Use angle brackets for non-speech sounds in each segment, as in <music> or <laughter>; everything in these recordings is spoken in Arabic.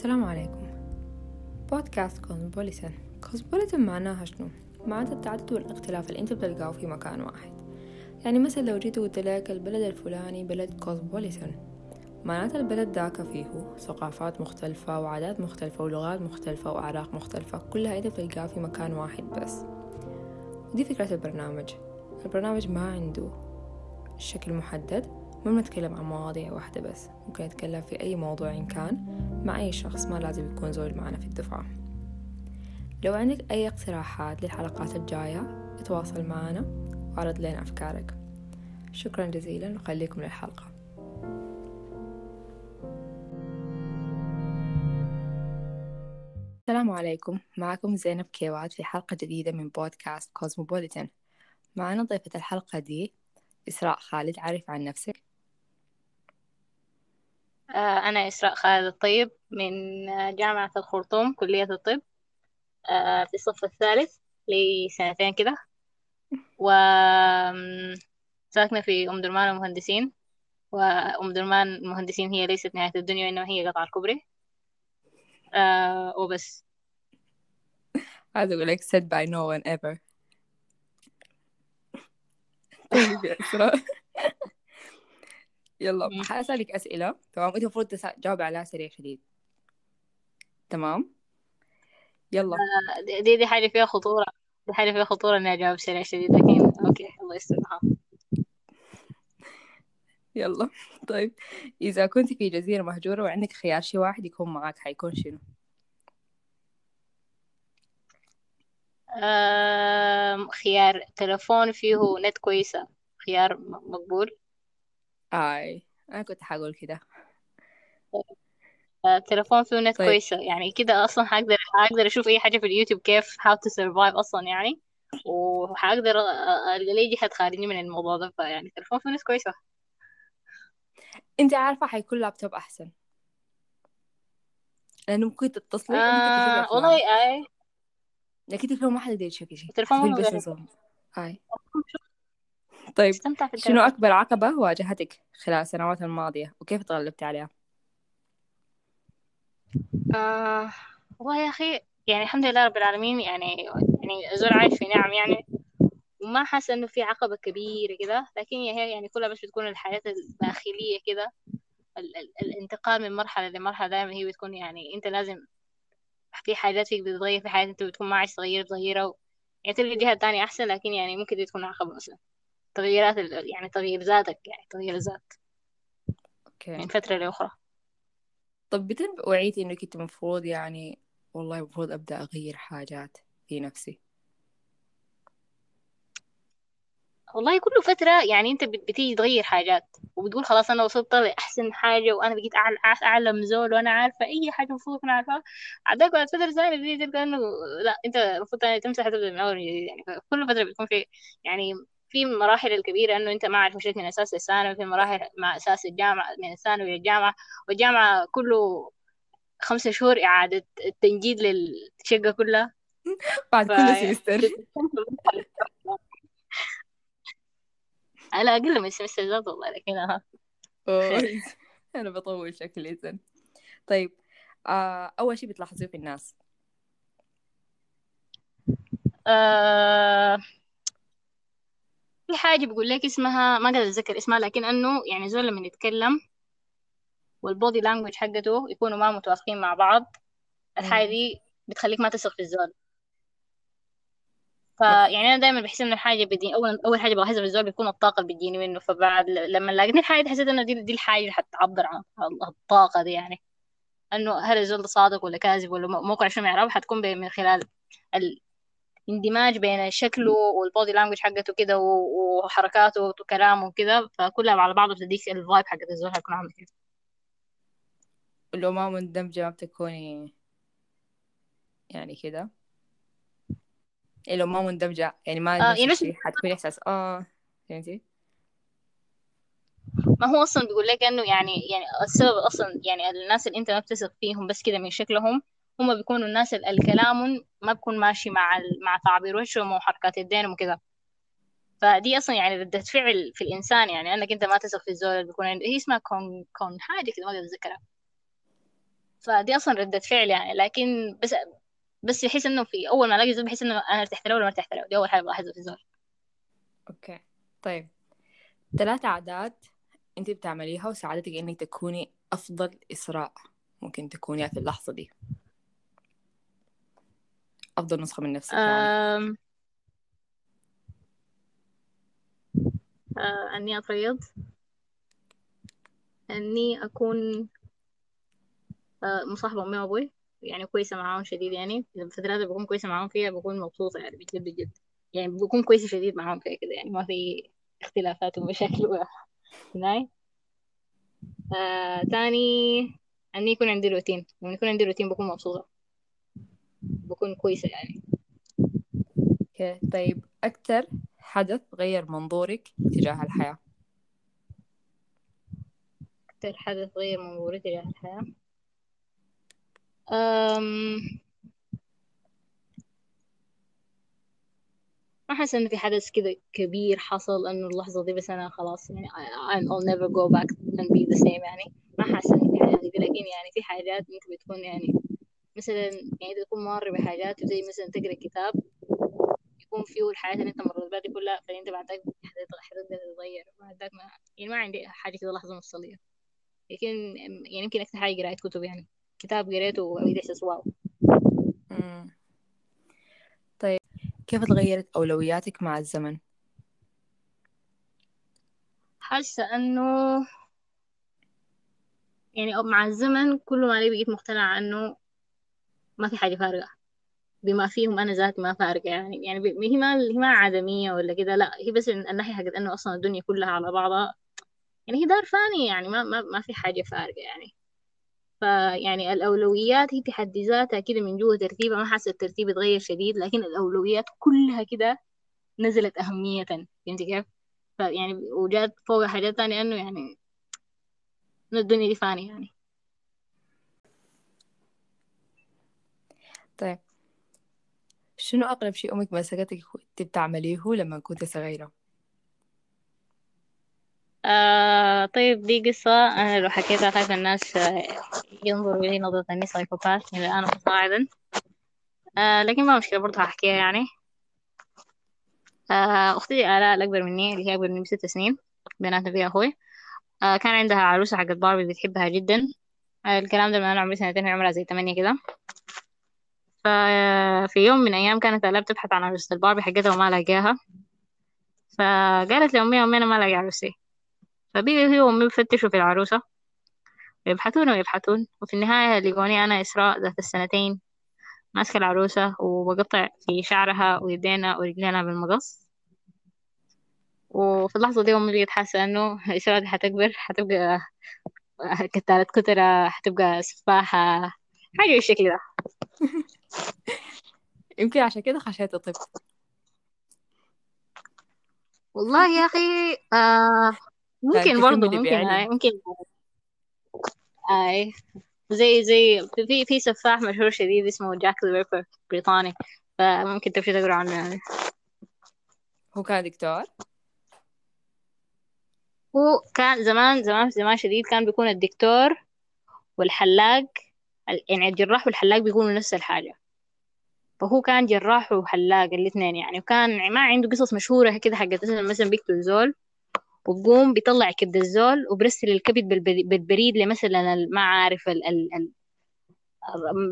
السلام عليكم. بودكاست cosmopolitan cosmopolitan معناها شنو؟ معناتها التعدد والاختلاف اللي انت بتلقاه في مكان واحد. يعني مثلا لو جيت وقلت لك البلد الفلاني بلد cosmopolitan معناتها البلد ذاك فيه ثقافات مختلفة وعادات مختلفة ولغات مختلفة وأعراق مختلفة. كلها انت بتلقاها في مكان واحد بس. ودي فكرة البرنامج. البرنامج ما عنده شكل محدد. ما بنتكلم عن مواضيع واحدة بس. ممكن نتكلم في أي موضوع إن كان. مع أي شخص ما لازم يكون زول معنا في الدفعة. لو عندك أي اقتراحات للحلقات الجاية اتواصل معنا وعرض لنا أفكارك. شكرا جزيلا وخليكم للحلقة. السلام عليكم. معكم زينب كيوات في حلقة جديدة من بودكاست كوزموبوليتن معنا ضيفة الحلقة دي إسراء خالد عارف عن نفسك؟ أنا إسراء خالد الطيب من جامعة الخرطوم كلية الطب آه، في الصف الثالث لسنتين كده. و ساكنة في أم درمان المهندسين. وأم درمان المهندسين هي ليست نهاية الدنيا إنما هي قطع الكوبري. آه وبس. هذا أقول لك said by no one ever. <laughs> طيب يا إسراء. <laughs> يلا حأسألك أسئلة تمام؟ أنت المفروض تجاوب عليها سريع شديد. تمام؟ يلا. آه، دي دي حاجة فيها خطورة. دي حاجة فيها خطورة إني أجاوب سريع شديد لكن أوكي الله يسترها يلا. <laughs> طيب. إذا كنت في جزيرة مهجورة وعندك خيار شي واحد يكون معك حيكون شنو؟ خيار تلفون فيه نت كويسة. خيار مقبول. آي أنا كنت حقول كده. تلفون فيه نت طيب. كويسة يعني كده أصلا حقدر حقدر أشوف أي حاجة في اليوتيوب كيف how to survive أصلا يعني وحقدر ألقى لي جهة تخرجني من الموضوع ده. فيعني تلفون فيه نت كويسة أنت عارفة حيكون لابتوب أحسن. لأنه ممكن تتصلي آه تشوفي والله أي. لكن تلفون ما حدا يقدر يشوف شيء. مرة بس نظام طيب استمتع في شنو أكبر عقبة واجهتك خلال السنوات الماضية؟ وكيف تغلبت عليها؟ آه والله يا أخي يعني الحمد لله رب العالمين يعني يعني زول عايش في نعم يعني وما حاسة إنه في عقبة كبيرة كده لكن هي يعني كلها بس بتكون الحياة الداخلية كده ال- ال- الانتقال من مرحلة لمرحلة دائما هي بتكون يعني أنت لازم في حاجات فيك بتتغير في حاجات أنت بتكون ما عايز تغير تغيرها و... يعني تلقى جهة تانية أحسن لكن يعني ممكن دي تكون عقبة مثلا. تغييرات يعني تغيير ذاتك يعني تغيير الذات. أوكي. من فترة لأخرى. طب متى وعيتي إنك كنت المفروض يعني والله المفروض أبدأ أغير حاجات في نفسي. والله كل فترة يعني أنت بت- بتيجي تغير حاجات وبتقول خلاص أنا وصلت لأحسن حاجة وأنا بقيت أعلى أعلم زول وأنا عارفة أي حاجة المفروض أكون عارفاها عداك بعد فترة ثانية بتيجي تلقى إنه لا أنت المفروض تمسح تبدأ من أول يعني كل فترة بتكون في يعني في مراحل الكبيرة إنه أنت ما عارف مشيت من أساس الثانوي في مراحل مع أساس الجامعة من الثانوي للجامعة والجامعة كله خمسة شهور إعادة التنجيد للشقة كلها. <laughs> بعد ف كل سمستر <laughs> على أقل من سمستر ذات والله لكن أها <laughs> أنا بطول شكلي زين طيب آه أول شي بتلاحظيه في الناس. آه في حاجة بقول لك اسمها ما قادر أتذكر اسمها لكن أنه يعني زول لما يتكلم والبودي لانجوج حقته يكونوا ما متوافقين مع بعض الحاجة. دي بتخليك ما تثق في الزول. فيعني أنا دايما بحس إنه الحاجة بدي أول أول حاجة بلاحظها في الزول بتكون الطاقة اللي بتجيني منه فبعد لما لاقيتني الحاجة دي حسيت إنه دي دي الحاجة اللي حتعبر عن الطاقة دي يعني. إنه هل الزول ده صادق ولا كاذب ولا موقع شنو يعرف حتكون من خلال الاندماج بين شكله وال body language حقته كده وحركاته وكلامه وكده فكلها على بعض بتديك ال vibe حقت الزول هيكون عامل كده. لو ما مندمجة ما بتكوني يعني كده. إيه لو ما مندمجة يعني ما آه يعني حتكوني إحساس. آه فهمتي؟ ما هو أصلا بيقول لك إنه يعني يعني السبب أصلا يعني الناس اللي أنت ما بتثق فيهم بس كده من شكلهم هم بيكونوا الناس الكلام ما بيكون ماشي مع ال... مع تعبير وشهم وحركات يدينهم وكده فدي أصلا يعني ردة فعل في الإنسان يعني. أنك أنت ما تثق في الزول بيكون عنده هي اسمها كون كون حاجة كده ما أقدر أتذكرها. فدي أصلا ردة فعل يعني. لكن بس بس بحس إنه في أول ما ألاقي زول بحس إنه أنا ارتحت له ولا ما ارتحت له. دي أول حاجة بلاحظها في الزول. أوكي. طيب. ثلاثة عادات أنت بتعمليها وساعدتك إنك تكوني أفضل إسراء ممكن تكونيها في اللحظة دي. أفضل نسخة من نفسك يعني. أم... آه، أني اتريض أني أكون آه، مصاحبة أمي وأبوي. يعني كويسة معاهم شديد يعني. الفترات اللي بكون كويسة معاهم فيها بكون مبسوطة يعني بجد بجد يعني بكون كويسة شديد معاهم فيها كده يعني. ما في اختلافات ومشاكل <laughs> هناي. آه تاني أني يكون عندي روتين. لما يكون عندي روتين بكون مبسوطة. بكون كويسة يعني. أوكي طيب أكثر حدث غير منظورك تجاه الحياة؟ أكتر حدث غير منظوري تجاه الحياة؟ أم... ما حاسة إنه في حدث كده كبير حصل إنه اللحظة دي بس أنا خلاص يعني I- I'll never go back and be the same يعني. ما حاسة إنه في حاجة لكن يعني في حاجات أنت بتكون يعني مثلا يعني أنت تكون مار بحاجات وزي مثلا تقرأ كتاب يكون فيه الحياة اللي أنت مريت بها دي كلها فأنت بعد ذاك حتت- حتقدر تتغير. بعد ذاك ما يعني ما عندي حاجة كده لحظة مفصلية لكن يعني يمكن أكتر حاجة قراءة كتب يعني كتاب قريته وبقيت إحساس واو. طيب كيف تغيرت أولوياتك مع الزمن؟ حاسة إنه يعني مع الزمن كل ما لي بقيت مقتنعة إنه ما في حاجة فارقة. بما فيهم أنا ذاتي ما فارقة يعني. يعني هي ما هي ما عدمية ولا كده لا هي بس الناحية حقت إنه أصلا الدنيا كلها على بعضها. يعني هي دار فانية يعني ما ما ما في حاجة فارقة يعني. فيعني الأولويات هي في حد ذاتها كده من جوة ترتيبها. ما حاسة الترتيب اتغير شديد لكن الأولويات كلها كده نزلت أهمية. فهمتي كيف؟ فيعني وجات فوق حاجات تانية إنه يعني إنه الدنيا دي فانية يعني. طيب. شنو أقرب شيء أمك مسكتك كنت بتعمليه لما كنت صغيرة؟ آه طيب دي قصة. أنا لو حكيتها خايفة الناس آه، ينظروا إلي نظرة إني سايكوباث إلى الآن متصاعدا آه لكن ما مشكلة برضه هحكيها يعني. آه أختي آلاء الأكبر مني اللي هي أكبر مني بست سنين بيناتنا فيها أخوي. آه كان عندها عروسة حقت باربي بتحبها جدا. آه الكلام ده من أنا عمري سنتين عمرها زي تمانية كده. ففي يوم من الأيام كانت آلاء بتبحث عن عروسة الباربي حقتها وما لاقاها فقالت لأمي أمي أنا ما لاقي عروسي. فبقي هي وأمي بفتشوا في العروسة. يبحثون ويبحثون وفي النهاية لقوني أنا إسراء ذات السنتين. ماسكة العروسة وبقطع في شعرها ويدينا ورجلينا بالمقص. وفي اللحظة دي أمي بقت حاسة إنه إسراء دي حتكبر حتبقى كتالة كترة حتبقى سفاحة حاجة بالشكل ده. <laughs> يمكن عشان كده خشيت طب والله يا أخي آه كان ممكن برضه ممكن بيعلم آه ممكن. آه زي زي في في سفاح مشهور شديد اسمه Jack the Ripper بريطاني. فممكن تمشي تقرأ عنه يعني. هو كان دكتور؟ هو كان زمان زمان زمان شديد كان بيكون الدكتور والحلاق ال- يعني الجراح والحلاق بيكونوا نفس الحاجة. فهو كان جراح وحلاق الاثنين يعني وكان ما عنده قصص مشهورة كده حقت مثلا بيقتل زول وبقوم بيطلع كبد الزول وبرسل الكبد بالبري- بالبريد لمثلا ما عارف ال ال ال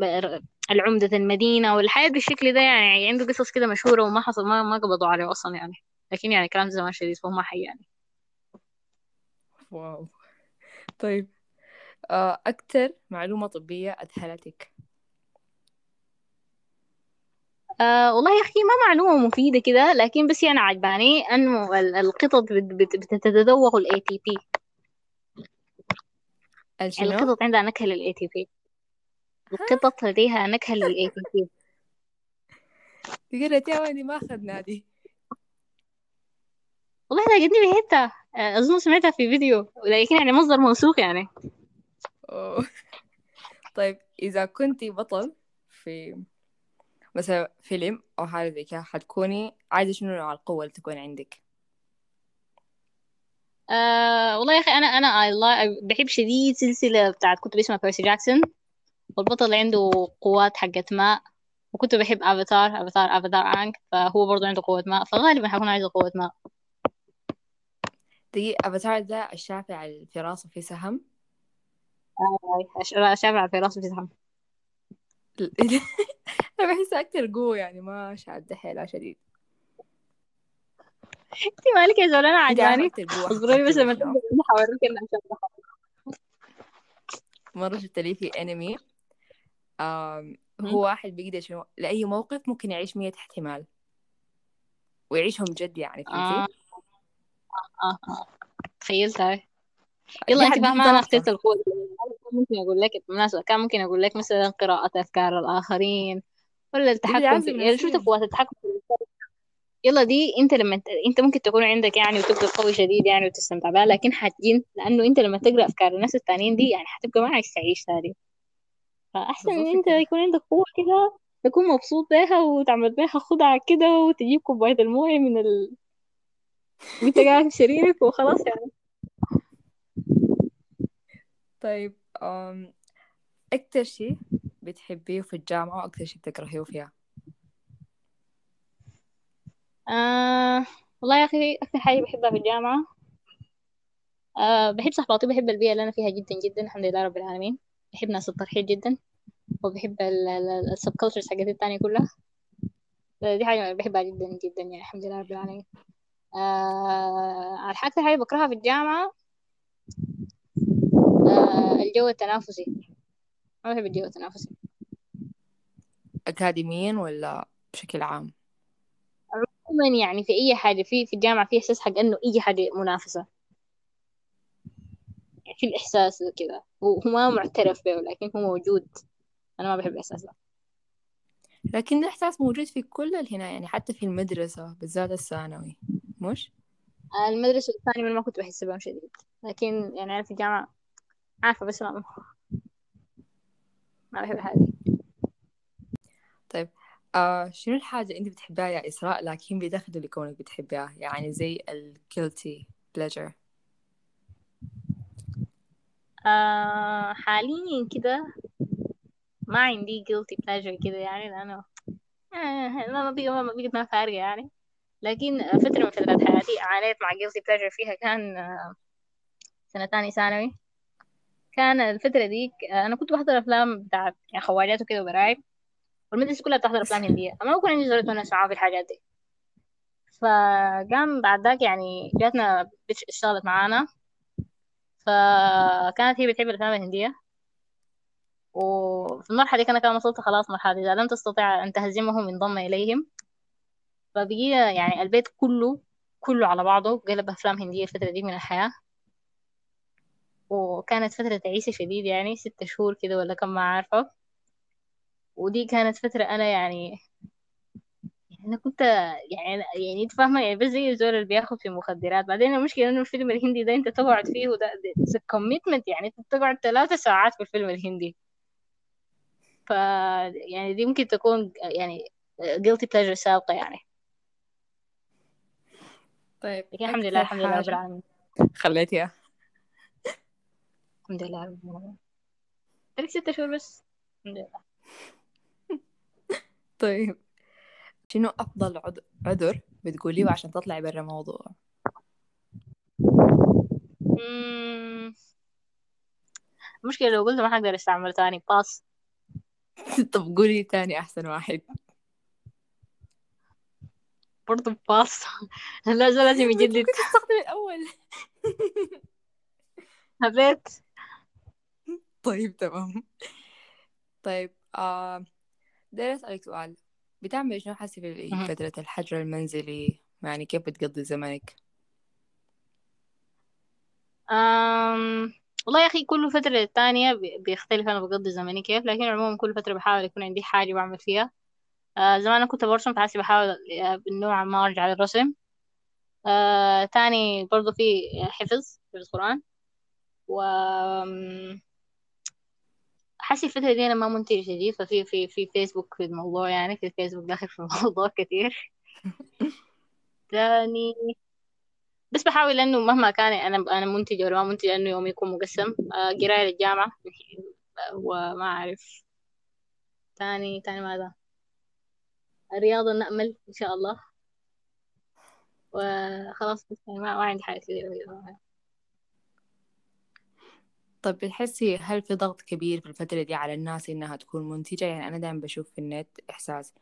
ال- العمدة المدينة والحياة بالشكل ده يعني عنده قصص كده مشهورة وما حصل ما ما قبضوا عليه أصلا يعني. لكن يعني كلام زمان شديد فهو ما حي يعني. واو. طيب آه، أكتر معلومة طبية أذهلتك آه والله يا أخي ما معلومة مفيدة كده لكن بس يعني عجباني أنه ال- القطط بت- بت- بتتذوق ال ATP الشنو؟ القطط عندها نكهة لل ATP القطط لديها نكهة لل ATP <laughs> قريتيها وين ما أخذنا دي والله لقيتني بحتة آه، أظن سمعتها في فيديو ولكن يعني مصدر موثوق يعني. أوه. <laughs> طيب إذا كنتي بطل في مثلا فيلم أو حاجة زي كده حتكوني عايزة شنو نوع القوة اللي تكون عندك. آه والله يا أخي أنا أنا I like- بحب شديد سلسلة بتاعت كتب اسمها بيرسي جاكسون والبطل عنده قوات حقت ماء. وكنت بحب افاتار افاتار افاتار انك فهو برضو عنده قوة ماء. فغالبا حكون عايزة قوة ماء. دقيقة افاتار ده الشافع الفراسة في سهم؟ آه شافع في راسه في زحمة <laughs> أنا بحس أكتر قوة يعني ما شاد حيلها شديد. انت مالك يا زول أنا انت عارفة عجباني أكتر قوة اصبروني بس لما انها شابة مرة شفت لي في أنمي آم. هو واحد بيقدر شنو لأي موقف ممكن يعيش مية احتمال ويعيشهم جد يعني فهمتي؟ آه. آه تخيلتها دي يلا انت فاهمة أنا اخترت القوة. ممكن أقول لك بالمناسبة كان ممكن أقول لك مثلا قراءة افكار الآخرين. ولا التحكم في يعني شفت نفسيا. قوات التحكم في؟ يلا دي انت لما ت- انت ممكن تكون عندك يعني وتبقى قوي شديد يعني وتستمتع بها لكن حتجين لأنه انت لما تقرأ افكار الناس التانيين دي يعني حتبقى ما عايز تعيش ثاني فأحسن إن انت كده. يكون عندك قوة كده تكون مبسوط بيها وتعمل بيها خدعة كده وتجيب كوباية الموية من ال... وانت قاعد في سريرك وخلاص يعني. طيب آم أكتر شي بتحبيه في الجامعة وأكتر شي بتكرهيه فيها؟ آه والله يا أخي أكثر حاجة بحبها في الجامعة آه بحب صحباتي بحب البيئة اللي أنا فيها جدا جدا الحمد لله رب العالمين. بحب ناس الترحيب جدا وبحب السب كلتشرز حاجات التانية كلها. دي حاجة بحبها جدا جدا يعني الحمد لله رب العالمين. آه أكثر حاجة بكرهها في الجامعة آه الجو التنافسي. ما بحب الجو التنافسي. أكاديميا ولا بشكل عام؟ عموما يعني في أي حاجة في في الجامعة في إحساس حق إنه أي حاجة منافسة. يعني في الإحساس ده كده هو هو ما معترف به لكن هو موجود. أنا ما بحب الإحساس ده. لكن ده إحساس موجود في كل هنا يعني حتى في المدرسة بالذات الثانوي. مش؟ المدرسة الثانية ما كنت بحس بهم شديد. لكن يعني أنا في الجامعة عارفة بس ما ما بحب هذه طيب آه شنو الحاجة أنت بتحبها يا إسراء لكن بداخل لكونك بتحبها؟ يعني زي ال guilty pleasure. آه حاليا كده ما عندي guilty pleasure كده يعني لأنه آه ما ما بقى ما بقت ما فارقة يعني. لكن فترة من فترات حياتي عانيت مع guilty pleasure فيها كان آه، سنة تاني ثانوي. كان الفترة آه، أنا كنت بحضر أفلام بتاعت يعني خوالات وكده وقرايب والمدرسة كلها بتحضر أفلام هندية. فما بكون عندي أتونس معاه في الحاجات دي. فقام بعد ذاك يعني جاتنا بنت اشتغلت معانا. فكانت هي بتحب الأفلام الهندية. وفي المرحلة دي أنا كان وصلت خلاص مرحلة إذا لم تستطيع أن تهزمهم انضم إليهم. فبقي يعني البيت كله كله على بعضه قلب أفلام هندية الفترة دي من الحياة. وكانت فترة تعيسة شديد يعني ستة شهور كده ولا كم ما عارفة. ودي كانت فترة أنا يعني يعني أنا كنت يعني يعني أنت فاهمة يعني بس زي الزول اللي بياخد في مخدرات بعدين المشكلة إنه الفيلم الهندي ده أنت تقعد فيه وده كوميتمنت يعني أنت تقعد ثلاثة ساعات في الفيلم الهندي. ف يعني دي ممكن تكون يعني guilty pleasure سابقة يعني. طيب الحمد لله الحمد لله رب العالمين. خليتيها؟ الحمد لله رب العالمين. تلك ستة شهور بس. الحمد لله. <laughs> طيب. شنو أفضل عذ- عذر بتقوليه عشان تطلعي برا الموضوع المشكلة لو قلت ما حقدر استعمل تاني. باص. <laughs> طب قولي تاني أحسن واحد. برضو باص. <laughs> لا لازم يجدد. ممكن تستخدمي الأول. هبيت. طيب تمام. طيب آه داير أسألك سؤال. بتعملي شنو حاسة في. فترة الحجر المنزلي؟ يعني كيف بتقضي زمنك؟ أم... والله يا أخي كل فترة للتانية بي- بيختلف أنا بقضي زمني كيف لكن عموما كل فترة بحاول يكون عندي حاجة بعمل فيها. آه زمان أنا كنت برسم فحاسي بحاول نوعا ما أرجع للرسم. آه تاني برضو في حفظ حفظ قرآن. و حاسة الفترة دي أنا ما منتجة جديد ففي في في فيسبوك في الموضوع يعني في الفيسبوك داخل في <laughs> الموضوع كتير. تاني بس بحاول لأنه مهما كان أنا أنا منتجة ولا ما منتجة إنه يومي يكون مقسم. آه، قراية للجامعة وما أعرف. تاني تاني ماذا؟ الرياضة نأمل إن شاء الله. وخلاص يعني ما, ما عندي حاجة كثيرة. طيب بتحسي هل في ضغط كبير في الفترة دي على الناس إنها تكون منتجة؟ يعني أنا دائما بشوف في النت إحساس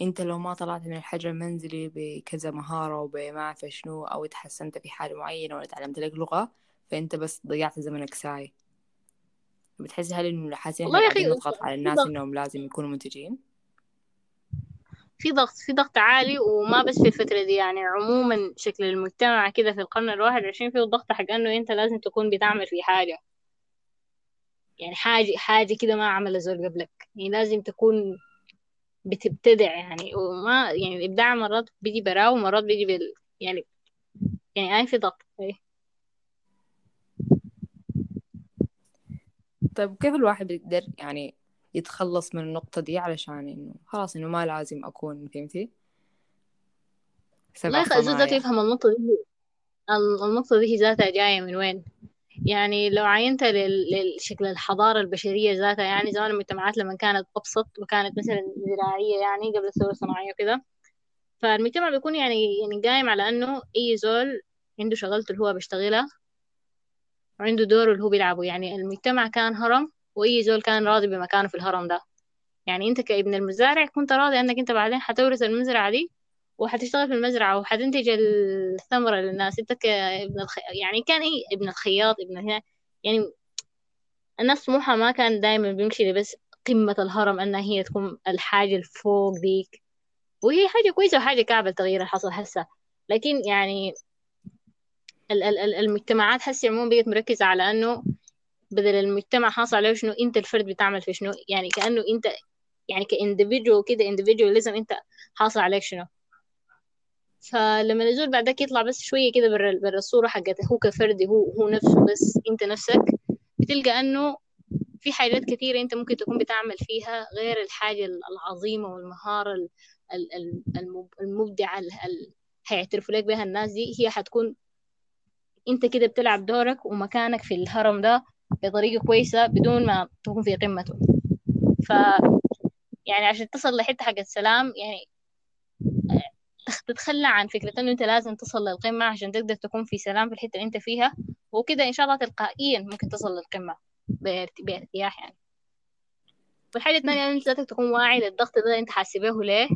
أنت لو ما طلعت من الحجر المنزلي بكذا مهارة وبما أعرف شنو أو تحسنت في حاجة معينة ولا تعلمت لك لغة فأنت بس ضيعت زمنك ساي. بتحسي هل إنه حاسين والله يا أخي نضغط على الناس ضغط. إنهم لازم يكونوا منتجين؟ في ضغط في ضغط عالي وما بس في الفترة دي يعني عموما شكل المجتمع كده في القرن الواحد وعشرين فيه الضغط حق إنه أنت لازم تكون بتعمل في حاجة. يعني حاجة حاجة كده ما عمل زول قبلك. يعني لازم تكون بتبتدع يعني. وما يعني الإبداع مرات بيجي براه ومرات بيجي بال يعني يعني أي في ضغط. أي. طيب كيف الواحد بيقدر يعني يتخلص من النقطة دي علشان إنه خلاص إنه ما لازم أكون فهمتي؟ سبع صنايع يفهم النقطة دي. النقطة دي ذاتها جاية من وين؟ يعني لو عينت لشكل الحضارة البشرية ذاتها يعني زمان المجتمعات لما كانت أبسط وكانت مثلا زراعية يعني قبل الثورة الصناعية وكده فالمجتمع بيكون يعني يعني قايم على إنه أي زول عنده شغلته اللي هو بيشتغلها وعنده دوره اللي هو بيلعبه. يعني المجتمع كان هرم وأي زول كان راضي بمكانه في الهرم ده. يعني أنت كابن المزارع كنت راضي أنك أنت بعدين حتورث المزرعة دي وحتشتغل في المزرعة وحتنتج الثمرة للناس. أنت كابن الخ... يعني كان إيه ابن الخياط ابن هنا. يعني الناس طموحها ما كان دايما بيمشي لبس قمة الهرم أنها هي تكون الحاجة الفوق ديك وهي حاجة كويسة وحاجة كعبة التغيير اللي حصل هسه. لكن يعني ال- ال- ال- المجتمعات هسه عموما بقت مركزة على أنه بدل المجتمع حاصل عليه شنو أنت الفرد بتعمل في شنو. يعني كأنه أنت يعني كاندفيدوال كده individualism أنت حاصل عليك شنو. فلما الزول بعدك يطلع بس شوية كده برا برا الصورة حقت هو كفرد هو هو نفسه بس أنت نفسك. بتلقى أنه في حاجات كثيرة أنت ممكن تكون بتعمل فيها غير الحاجة العظيمة والمهارة ال- ال- ال- المب- المبدعة ال- ال- هيعترفوا لك بها الناس دي. هي حتكون أنت كده بتلعب دورك ومكانك في الهرم ده بطريقة كويسة بدون ما تكون في قمته ف يعني عشان تصل لحتة حق السلام يعني تتخلى عن فكرة إنه أنت لازم تصل للقمة عشان تقدر تكون في سلام في الحتة اللي أنت فيها. وكده إن شاء الله تلقائيا ممكن تصل للقمة بارت- بارتياح يعني. والحاجة الثانية أنت ذاتك تكون واعي للضغط ده أنت حاسس به ليه.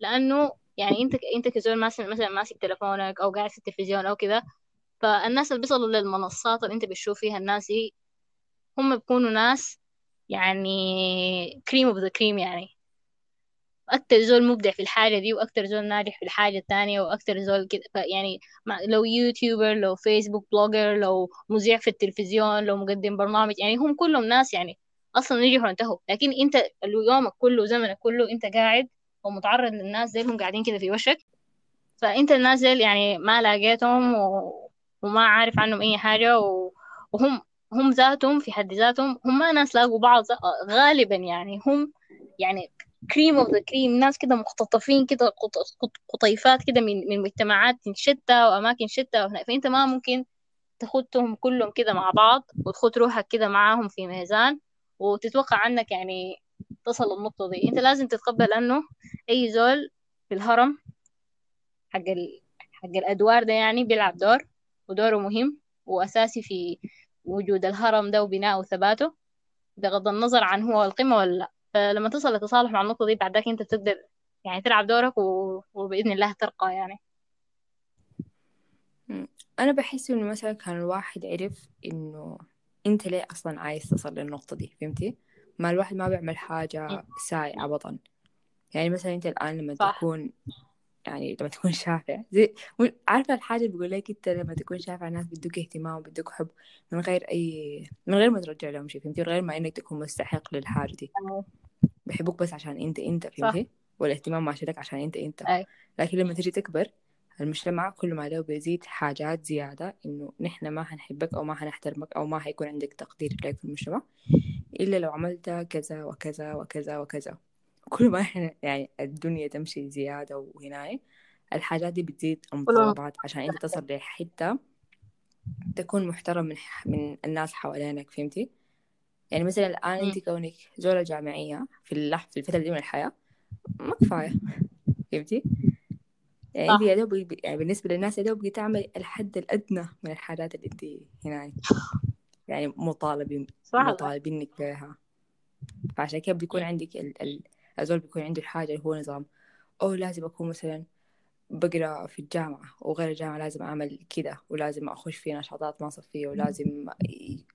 لأنه يعني أنت أنت كزول ماسك مثلا ماسك تلفونك أو قاعد في التلفزيون أو كده فالناس اللي بيصلوا للمنصات اللي أنت بتشوف فيها الناس دي هم بيكونوا ناس يعني cream of the cream يعني. أكتر زول مبدع في الحاجة دي وأكتر زول ناجح في الحاجة التانية وأكتر زول كده. يعني لو YouTuber لو Facebook blogger لو مذيع في التلفزيون لو مقدم برنامج يعني هم كلهم ناس يعني أصلا نجحوا وانتهوا. لكن أنت اللي يومك كله زمنك كله أنت قاعد ومتعرض للناس زي هم قاعدين كده في وشك. فأنت الناس ديل يعني ما لاقيتهم و... وما عارف عنهم أي حاجة و... وهم هم ذاتهم في حد ذاتهم هم ما ناس لاقوا بعض غالبا يعني هم يعني cream of the cream ناس كده مقتطفين كده قط- قط- قطيفات كده من من مجتمعات شتى وأماكن شتى وهنا فأنت ما ممكن تخدهم كلهم كده مع بعض وتخد روحك كده معاهم في ميزان وتتوقع عنك يعني تصل للنقطة دي. أنت لازم تتقبل أنه أي زول في الهرم حق ال... حق الأدوار ده يعني بيلعب دور ودوره مهم وأساسي في وجود الهرم ده وبناءه وثباته. بغض النظر عن هو القمة ولا لأ. فلما تصل لتصالح مع النقطة دي بعدك أنت تقدر يعني تلعب دورك و... وبإذن الله ترقى يعني. أنا بحس إنه مثلا كان الواحد عرف إنه أنت ليه أصلا عايز تصل للنقطة دي فهمتي؟ ما الواحد ما بيعمل حاجة ساي عبطا يعني مثلا أنت الآن لما صح تكون يعني لما تكون <laughs> شافع زي عارفة الحاجة اللي بقول لك أنت لما تكون شافع الناس بدوك اهتمام وبدوك حب من غير أي من غير ما ترجع لهم شيء فهمتي؟ من غير ما إنك تكون مستحق للحاجة دي بيحبوك بس عشان أنت صح. فهمتي؟ والاهتمام ماشي لك عشان أنت أنت. أي. لكن لما تجي تكبر المجتمع كل ما له بيزيد حاجات زيادة إنه نحن ما هنحبك أو ما هنحترمك أو ما هيكون عندك تقدير لك في المجتمع إلا لو عملت كذا وكذا وكذا وكذا. كل ما إحنا يعني الدنيا تمشي زيادة وهناي الحاجات دي بتزيد المتطلبات عشان أنت تصل لحتة تكون محترم من من الناس حوالينك فهمتي؟ يعني مثلا الآن. أنت كونك زولة جامعية في اللح في الفترة دي من الحياة ما كفاية <laughs> فهمتي؟ يعني أنت يا دوب يعني بالنسبة للناس يا دوب تعمل الحد الأدنى من الحاجات اللي أنت هنا يعني مطالبين والله. مطالبينك بها فعشان كده بيكون. عندك ال... ال... الزول بيكون عنده الحاجة اللي هو نظام أو لازم أكون مثلا بقرأ في الجامعة وغير الجامعة لازم أعمل كده ولازم أخش في نشاطات ما صفية ولازم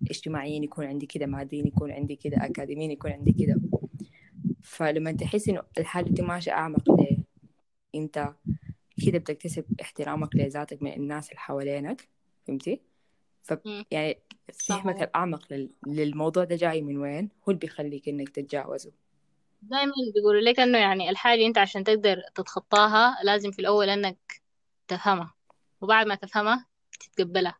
اجتماعيا يكون عندي كده ماديا يكون عندي كده أكاديميا يكون عندي كده فلما تحس إنه الحاجة دي ماشية أعمق ليه؟ أنت كده بتكتسب احترامك لذاتك من الناس اللي حوالينك فهمتي؟ ف. يعني فهمك الأعمق لل... للموضوع ده جاي من وين؟ هو اللي بيخليك إنك تتجاوزه. دايما بيقولوا لك إنه يعني الحاجة أنت عشان تقدر تتخطاها لازم في الأول إنك تفهمها وبعد ما تفهمها تتقبلها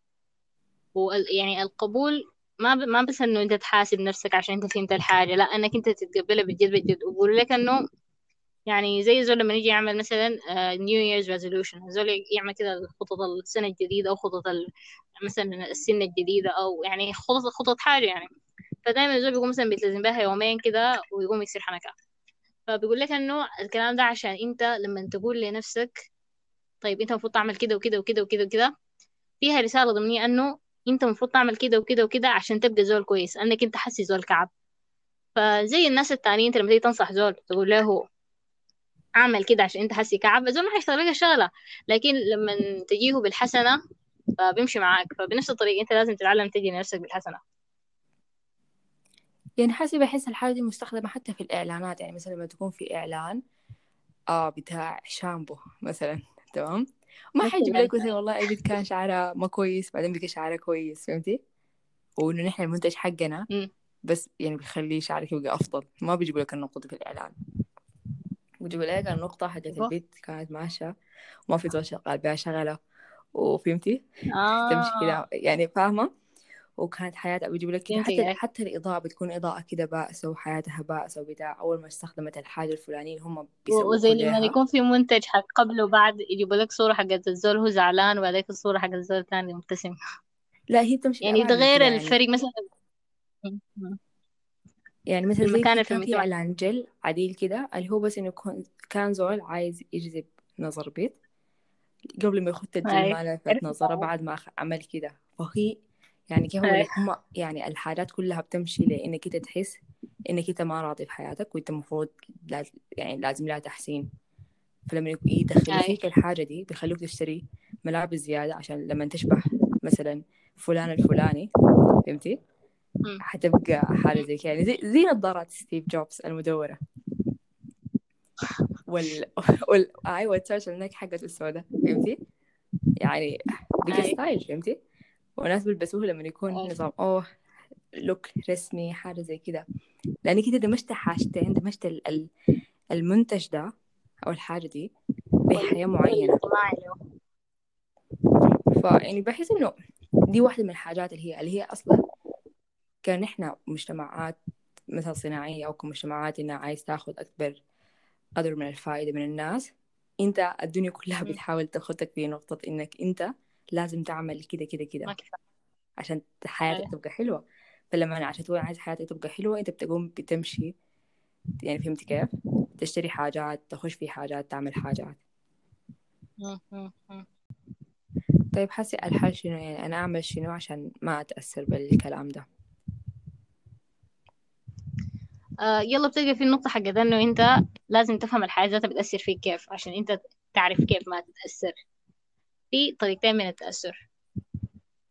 ويعني القبول ما ب... ما بس إنه أنت تحاسب نفسك عشان أنت فهمت الحاجة لا إنك أنت تتقبلها بجد بجد وبيقولوا لك إنه يعني زي زول لما يجي يعمل مثلا New Year's resolution زول يعمل كده خطط السنة الجديدة أو خطط. مثلا السنة الجديدة أو يعني خطط خطط حاجة يعني فدايما الزول بيقوم مثلا بيلتزم بها يومين كده ويقوم يصير حنكة فبيقول لك إنه الكلام ده عشان أنت لما تقول لنفسك طيب أنت المفروض تعمل كده وكده وكده وكده وكده فيها رسالة ضمنية إنه أنت المفروض تعمل كده وكده وكده عشان تبقى زول كويس انك أنت حسي زول كعب. فزي الناس التانيين أنت لما تيجي تنصح زول تقول له اعمل كده عشان أنت حسي كعب زول ما حيشتغل لك الشغلة. لكن لما تجيه بالحسنة فبيمشي معاك. فبنفس الطريقة أنت لازم تتعلم تجي لنفسك بالحسنة. يعني حسي بحس الحاجة دي مستخدمة حتى في الإعلانات يعني مثلا لما تكون في إعلان آه بتاع شامبو مثلا <laughs> تمام؟ ما حيجيب لك مثلا والله أي بنت كان شعرها ما كويس بعدين بقى شعرها كويس فهمتي؟ وإنه نحن المنتج حقنا. بس يعني بيخلي شعرك يبقى أفضل. ما بيجيبوا لك النقطة في الإعلان. بيجيبوا لك النقطة حقت. البيت كانت ماشية وما في زول شغال بها شغلة وفهمتي؟ تمشي آه كده يعني فاهمة؟ وكانت حياتها بيجيبوا لك كده حتى. حتى الإضاءة بتكون إضاءة كده بائسة وحياتها بائسة وبتاع أول ما استخدمت الحاجة الفلانية اللي هم بيسوقوا وزي لما يكون في منتج حق قبل وبعد يجيبوا لك صورة حقت الزول هو زعلان وبعدين الصورة حقت الزول الثاني مبتسم. لا هي بتمشي يعني ده لأبعد من غير كده يعني. الفرق مثلا. يعني مثلا زي كان في المجتمع إعلان جل عديل كده اللي هو بس يكون كان زول عايز يجذب نظر بيت قبل ما يخط الجل هاي ما لفت نظرة بعد ما عمل كده. فهي يعني كيف أقول لك هم يعني الحاجات كلها بتمشي لإنك أنت تحس إنك أنت ما راضي في حياتك وأنت المفروض لاز- يعني لازم لها تحسين. فلما يدخلوا فيك الحاجة دي بيخلوك تشتري ملابس زيادة عشان لما تشبه مثلا فلان الفلاني فهمتي. حتبقى حاجة زي كده يعني زي, زي نظارات ستيف جوبز المدورة. وال, وال... أيوة التيشيرت هناك حقته السوداء فهمتي؟ يعني بقى high style فهمتي؟ وناس بيلبسوه لما يكون هاي. نظام أوه لوك رسمي حاجة زي كده لأنك كده دمجت حاجتين دمجت ال- ال- المنتج ده أو الحاجة دي بحياة معينة. فيعني بحس إنه دي واحدة من الحاجات اللي هي اللي هي أصلا كان إحنا مجتمعات مثل صناعية أو كمجتمعات إنها عايز تاخذ أكبر قدر من الفائدة من الناس أنت الدنيا كلها. بتحاول تاخدك في نقطة إنك أنت لازم تعمل كده كده كده عشان حياتك هاي. تبقى حلوة. فلما أنا عشان تكون عايز حياتك تبقى حلوة أنت بتقوم بتمشي. يعني فهمت كيف؟ تشتري حاجات تخش في حاجات تعمل حاجات. طيب حسي الحل شنو؟ يعني أنا أعمل شنو عشان ما أتأثر بالكلام ده؟ آه يلا بتلقى في النقطة حقت إنه أنت لازم تفهم الحياة ذاتها بتأثر فيك كيف عشان أنت تعرف كيف ما تتأثر. في طريقتين من التأثر.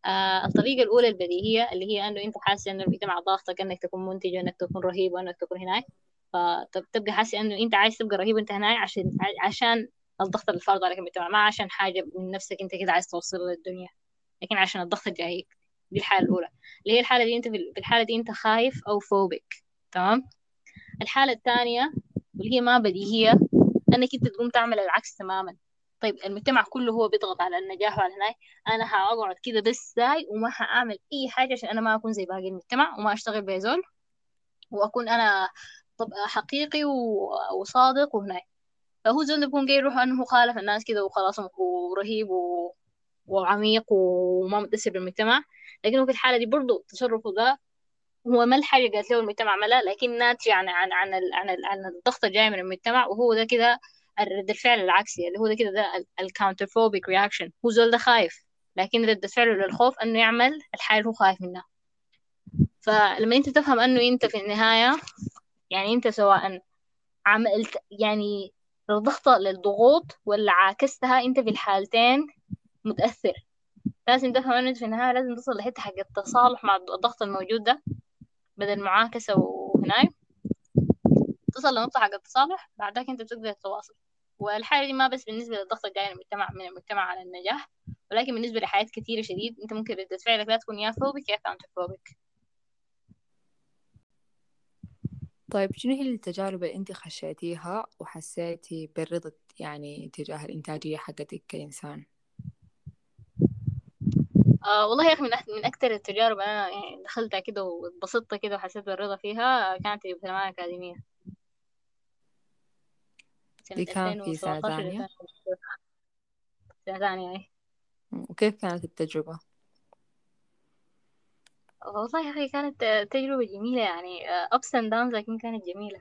آه الطريقة الأولى البديهية اللي هي أنه أنت حاسس أنه المجتمع ضاغطك أنك تكون منتج وأنك تكون رهيب وأنك تكون هناك. فتبقى حاسس أنه أنت عايز تبقى رهيب وأنت هناك عشان عشان الضغط اللي فرض عليك المجتمع ما عشان حاجة من نفسك أنت كده عايز توصلها للدنيا لكن عشان الضغط الجايك دي الحالة الأولى. اللي هي الحالة دي أنت في الحالة دي أنت خايف أو فوبك تمام؟ الحالة الثانية واللي هي ما بديهية أنك أنت تقوم تعمل العكس تماما. طيب المجتمع كله هو بيضغط على النجاح وعلى هناك أنا هقعد كده بس زي وما هعمل أي حاجة عشان أنا ما أكون زي باقي المجتمع وما أشتغل بيزول وأكون أنا طب حقيقي وصادق وهناك فهو زول بيكون جاي يروح أنه خالف الناس كده وخلاص ورهيب و... وعميق وما متأثر بالمجتمع. لكنه في الحالة دي برضه تصرفه ده هو ما الحاجة قالت له المجتمع ملا لكن ناتجة عن عن عن عن الضغط الجاي من المجتمع وهو ده كده رد الفعل العكسي اللي هو ده كده ده ال counterphobic reaction. هو زول ده خايف لكن رد فعله للخوف إنه يعمل الحاجة اللي هو خايف منها. فلما أنت تفهم إنه أنت في النهاية يعني أنت سواء عملت يعني ضغط للضغوط ولا عاكستها أنت في الحالتين متأثر. لازم تفهم إنه أنت في النهاية لازم تصل لحتة حق التصالح مع الضغط الموجود ده بدل معاكسة وهناي تصل لنقطة حق التصالح بعدك انت بتقدر تتواصل. والحاجة دي ما بس بالنسبة للضغط الجاي من المجتمع من المجتمع على النجاح ولكن بالنسبة لحياة كثيرة شديد انت ممكن ردة فعلك لا تكون يا فوبك يا كاونترفوبك طيب شنو هي التجارب اللي انت خشيتيها وحسيتي بالرضا يعني تجاه الإنتاجية حقتك كإنسان؟ آه والله يا أخي من, من أكتر التجارب أنا يعني دخلتها كده واتبسطت كده وحسيت بالرضا فيها كانت في الثانوية الأكاديمية. دي كانت في سنة 2017 ثانية. سنة ثانية أي. وكيف كانت التجربة؟ والله يا أخي كانت آه، تجربة جميلة يعني آه، ups and downs لكن كانت جميلة.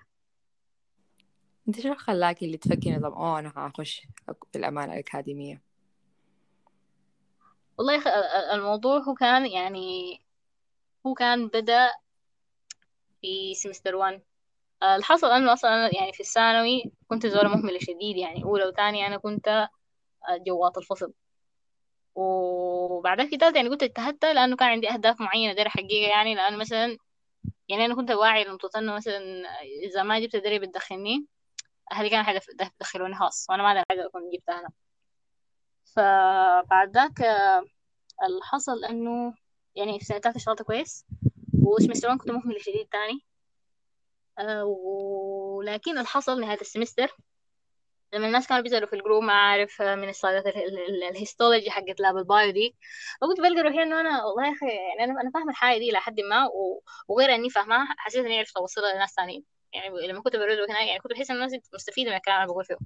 أنت شو خلاكي اللي تفكري طب أوه أنا هخش بالأمانة الأكاديمية؟ والله ال- ال- الموضوع هو كان يعني هو كان بدأ في سمستر 1 آه، الحصل أنه أصلا أنا يعني في الثانوي كنت زولة مهملة شديد يعني. أولى وثانية أنا كنت آه، جوات الفصل. وبعدها في تالتة يعني كنت اجتهدت لأنه كان عندي أهداف معينة دايرة أحققها يعني. لأنه مثلا يعني أنا كنت واعي لنقطة إنه مثلا إذا ما جبت درجة بتدخلني أهلي كانوا حيدخلوني خاص وأنا ما أقدر حاجة أكون جبتها أنا. فبعد ذاك آه، الحصل إنه يعني في سنة تالتة اشتغلت كويس. و semester 1 كنت مهملة شديد تاني. آه، ولكن الحصل نهاية ال semester لما الناس كانوا بيسألوا في ال group ما عارف آه، من السلايدات ال- ال- ال- ال histology حقت lab ال bio دي. وكنت بلقى روحي إنه أنا والله يا أخي يعني أنا أنا فاهمة الحاجة دي لحد ما وغير إني فاهماها حسيت إني عرفت أوصلها لناس ثانيين يعني لما كنت برد هناك يعني كنت بحس ان الناس مستفيدة من الكلام اللي بقول فيه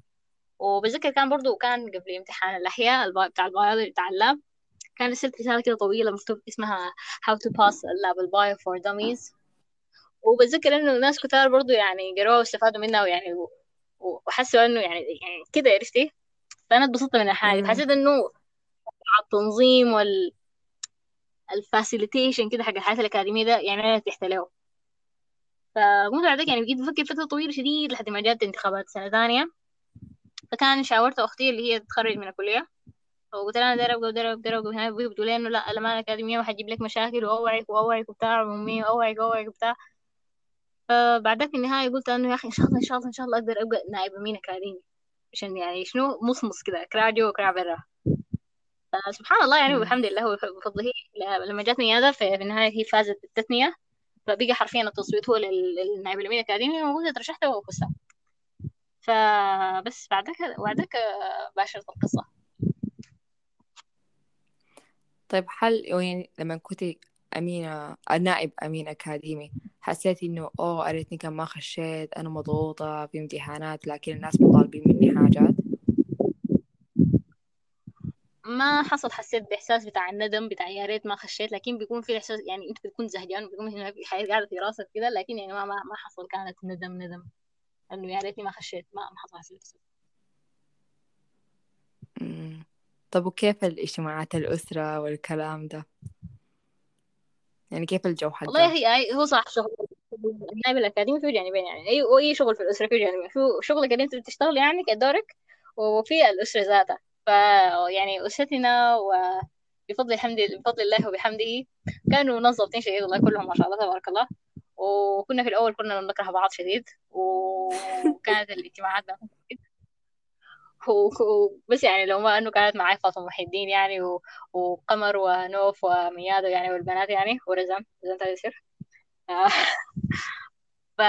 وبتذكر كان برضو كان قبل امتحان الأحياء بتاع البيولوجي بتاع ال lab كان رسلت رسالة كده طويلة مكتوب اسمها how to pass ال lab ال bio for dummies. وبتذكر إنه الناس كتار برضو يعني قروها واستفادوا منها ويعني وحسوا إنه يعني يعني كده عرفتي فأنا اتبسطت من الحاجة مم. فحسيت إنه التنظيم وال facilitation كده حق الحياة الأكاديمية ده يعني أنا ارتحت له فقمت بعدك يعني بقيت بفكر فترة طويلة شديد لحد ما جات انتخابات سنة ثانية. فكان شاورت أختي اللي هي تتخرج من الكلية. وقلت لها أنا دايره ابقى ودايره ابقى بتقول لي إنه لا الامانه الأكاديمية وحتجيب لك مشاكل وأوعك وأوعك وبتاع وأمي واوعك واوعك وبتاع. فبعدك في النهاية قلت إنه يا أخي إن شاء الله إن شاء الله إن شاء الله أقدر أبقى نائب امين اكاديمي عشان يعني شنو؟ مصمص كده كراع جوا وكراع برا. سبحان الله يعني. والحمد لله وبفضله لما جاتني نيادة في النهاية هي فازت بالتثنية. فبقى حرفيا التصويت هو لل- للنائب الأمين الأكاديمي وقلت ترشحت وفزت فبس بعدك بعدك آه، باشرت القصة. طيب هل يعني لما كنت أمينة نائب أمين أكاديمي. حسيتي إنه أوه أريتني كان ما خشيت أنا مضغوطة في امتحانات لكن الناس مطالبين مني حاجات. ما حصل حسيت بإحساس بتاع الندم بتاع يا ريت ما خشيت لكن بيكون في إحساس يعني أنت بتكون زهجان بتكون هنا في حاجة قاعدة في راسك كده لكن يعني ما ما, ما حصل كانت ندم ندم. إنه يا ريتني ما خشيت ما ما حصل حسيت. طب وكيف الإجتماعات الأسرة والكلام ده؟ يعني كيف الجو والله حقها أخي أي هو صح شغل النائب الأكاديمي فيه جانبين يعني. أي وأي شغل في الأسرة فيه جانبين. في شغلك اللي أنت بتشتغل يعني كدورك وفي الأسرة ذاتها. ف يعني أسرتنا وبفضل الحمد بفضل الله وبحمده كانوا منظمين شديد والله كلهم ما شاء الله تبارك الله. وكنا في الأول كنا نكره بعض شديد وكانت الاجتماعات بينهم و- و- بس يعني لو ما انه كانت معي فاطمة محي الدين يعني و... وقمر ونوف وميادة يعني والبنات يعني ورزم رزم تيسير <laughs> ف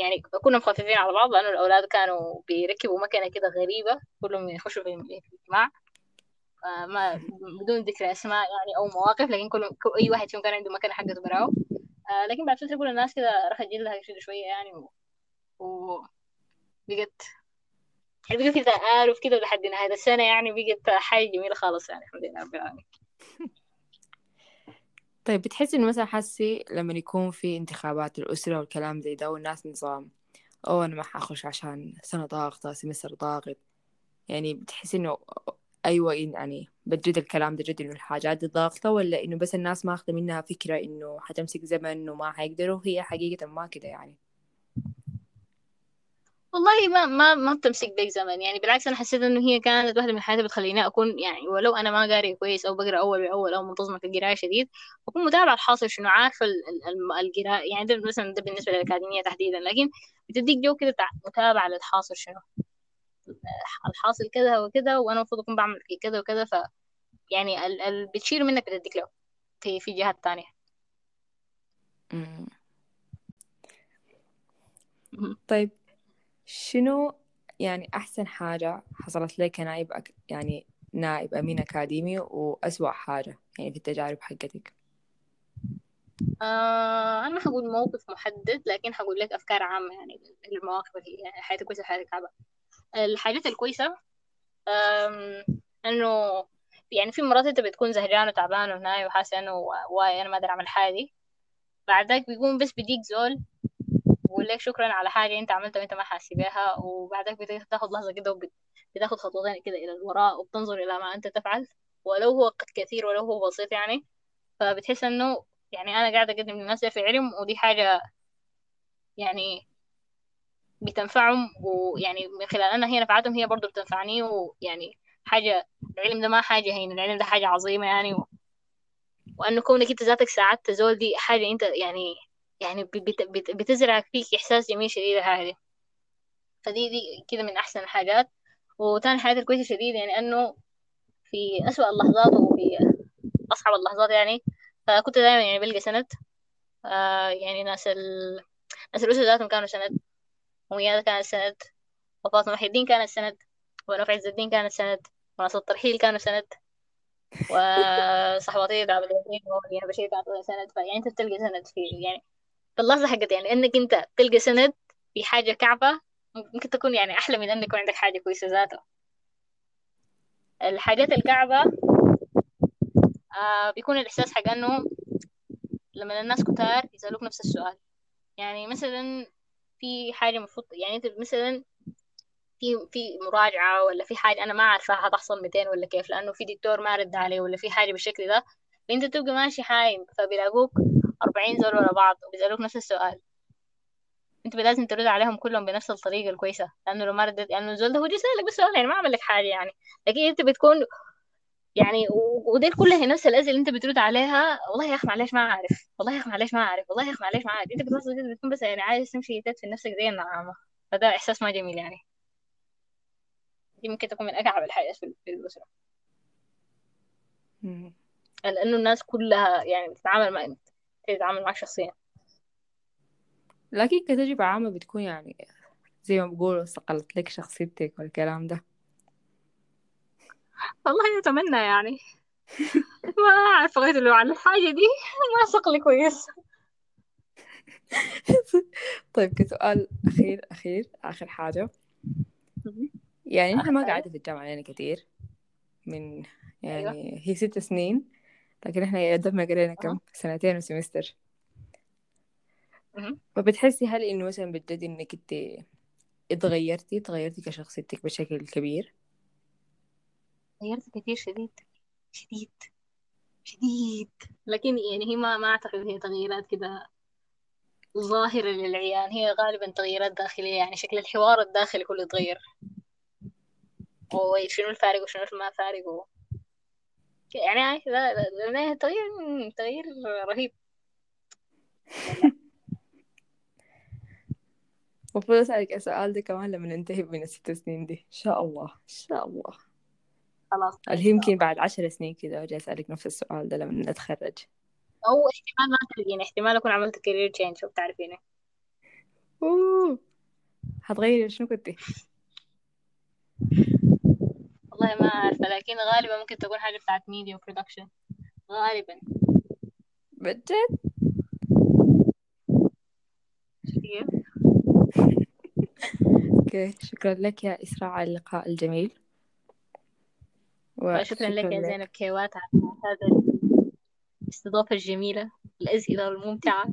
يعني كنا مخففين على بعض لأنه الأولاد كانوا بيركبوا مكنة كده غريبة كلهم يخشوا في الاجتماع. ما بدون ذكر أسماء يعني أو مواقف لكن كل أي واحد فيهم كان عنده مكنة حقته براو آه، لكن بعد فترة كل الناس كده رخت جلدها شوية يعني و... و... بقت يعني بقى في تعارف كده لحد نهاية السنة يعني بقت حاجة جميلة خالص يعني الحمد لله رب العالمين. <laughs> طيب بتحس إنه مثلا حسي لما يكون في انتخابات الأسرة والكلام زي ده والناس نظام أو أنا ما حأخش عشان سنة ضاغطة سمستر ضاغط. يعني بتحس إنه أيوة يعني بجد الكلام ده جد إنه الحاجات دي ضاغطة ولا إنه بس الناس ماخذة منها فكرة إنه حتمسك زمن وما حيقدروا؟ هي حقيقة ما كده يعني. والله ما ما ما بتمسك بيك زمن. يعني بالعكس أنا حسيت إنه هي كانت واحدة من الحاجات اللي بتخليني أكون يعني ولو أنا ما قاري كويس أو بقرأ أول بأول أو منتظمة في القراية شديد أكون متابعه الحاصل شنو عارفة القراءة. يعني ده مثلا ده بالنسبة للأكاديمية تحديدا. لكن بتديك جو كده متابعة للحاصل شنو. الحاصل كذا وكذا وأنا المفروض أكون بعمل كذا وكذا. ف يعني ال... ال... بتشيل منك بتديك له في في جهات تانية. طيب شنو يعني أحسن حاجة حصلت لك كنائب أك... يعني نائب أمين أكاديمي وأسوأ حاجة يعني في التجارب حقتك؟ آه أنا ما حقول موقف محدد لكن حقول لك أفكار عامة يعني المواقف اللي يعني حياتي كويسة وحياتي صعبة الحاجات الكويسة إنه يعني في مرات أنت بتكون زهجان وتعبان وهناي وحاسة إنه واي أنا ما أقدر أعمل حاجة بعد ذاك بيقوم بس بديك زول بقول لك شكرا على حاجة أنت عملتها وأنت ما حاسس بها وبعدك بتاخد لحظة كده وبتاخد خطوتين كده إلى الوراء وبتنظر إلى ما أنت تفعل ولو هو كثير ولو هو بسيط يعني. فبتحس إنه يعني أنا قاعدة أقدم للناس في علم ودي حاجة يعني بتنفعهم ويعني من خلال أنا هي نفعتهم هي برضو بتنفعني ويعني حاجة العلم ده ما حاجة هين العلم ده حاجة عظيمة يعني. و... وأنه كونك أنت ذاتك ساعدت زول دي حاجة أنت يعني يعني بت بت بتزرع فيك إحساس جميل شديد هذه فدي دي كده من أحسن الحاجات. وتاني حاجات الكويسة شديد يعني أنه في أسوأ اللحظات وفي أصعب اللحظات يعني. فكنت دايما يعني بلقى سند. آه يعني ناس ال... ناس الأسرة ذاتهم كانوا سند. وميادة كانت سند. وفاطمة محي الدين كانت سند. ونفع عز الدين كانت سند. وناس الترحيل كانوا سند. <laughs> وصحباتي عبد اليمين ومدينة بشير كانت سند. فيعني أنت بتلقى سند في يعني اللحظة حقت يعني إنك أنت تلقى سند في حاجة كعبة ممكن تكون يعني أحلى من أن يكون عندك حاجة كويسة ذاته الحاجات الكعبة آه بيكون الإحساس حق أنه لما الناس كتار يسألوك نفس السؤال. يعني مثلا في حاجة مفروض يعني أنت مثلا في في مراجعة ولا في حاجة أنا ما عارفة هتحصل 200 ولا كيف لأنه في دكتور ما رد عليه ولا في حاجة بالشكل ده فأنت تبقى ماشي حايم فبيلاقوك أربعين زول ورا بعض وبيسألوك نفس السؤال. أنت لازم ترد عليهم كلهم بنفس الطريقة الكويسة لأنه لو ما ردت يعني الزول ده هو جه سألك بس سؤال يعني ما عمل لك حاجة يعني. لكن أنت بتكون يعني ودي كلها نفس الاسئله اللي أنت بترد عليها والله يا أخي معلش ما أعرف والله يا أخي معلش ما أعرف والله يا أخي معلش ما أعرف. أنت بتوصل كده بتكون بس يعني عايز تمشي تدفن نفسك زي النعامة. فده إحساس ما جميل يعني. دي ممكن تكون من اكعب الحاجات في الأسرة. لأنه الناس كلها يعني بتتعامل مع تتعامل معك شخصيا. لكن كتجربة عامة بتكون يعني زي ما بقولوا صقلت لك شخصيتك والكلام ده. والله أتمنى يعني. <laughs> ما أعرف غير لو عن الحاجة دي <laughs> ما صقلي كويس. <laughs> طيب كسؤال أخير أخير آخر حاجة. يعني نحن ما قاعدة في الجامعة يعني كثير من يعني أيوة. هي ست سنين. لكن إحنا ما قرينا كم سنتين وسمستر فبتحسي هل إنه مثلا بجد إنك إنت اتغيرتي تغيرتي كشخصيتك بشكل كبير؟ تغيرت كثير شديد. شديد. شديد. لكن يعني هي ما ما أعتقد هي تغييرات كده ظاهرة للعيان. هي غالبا تغييرات داخلية يعني شكل الحوار الداخلي كله يتغير. وشنو الفارق وشنو ما فارق. يعني لا لا تغيير تغيير رهيب. <laughs> المفروض أسألك السؤال ده كمان لما ننتهي من الست سنين دي. إن شاء الله. إن شاء الله. خلاص. اللي يمكن بعد عشر سنين كذا أجي أسألك نفس السؤال ده لما نتخرج؟ أو احتمال ما تلقيني احتمال أكون عملت career change شو بتعرفيني. أوه. هتغيري؟ شنو كنتي؟ <laughs> والله ما عارفة لكن غالبا ممكن تكون حاجة بتاعت media و production غالبا. بجد؟ <laughs> okay شكرا لك يا إسراء على اللقاء الجميل. وشكرا لك يا زينب كيوات على هذا الاستضافة الجميلة الأسئلة الممتعة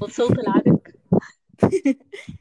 والصوت العذب <laughs>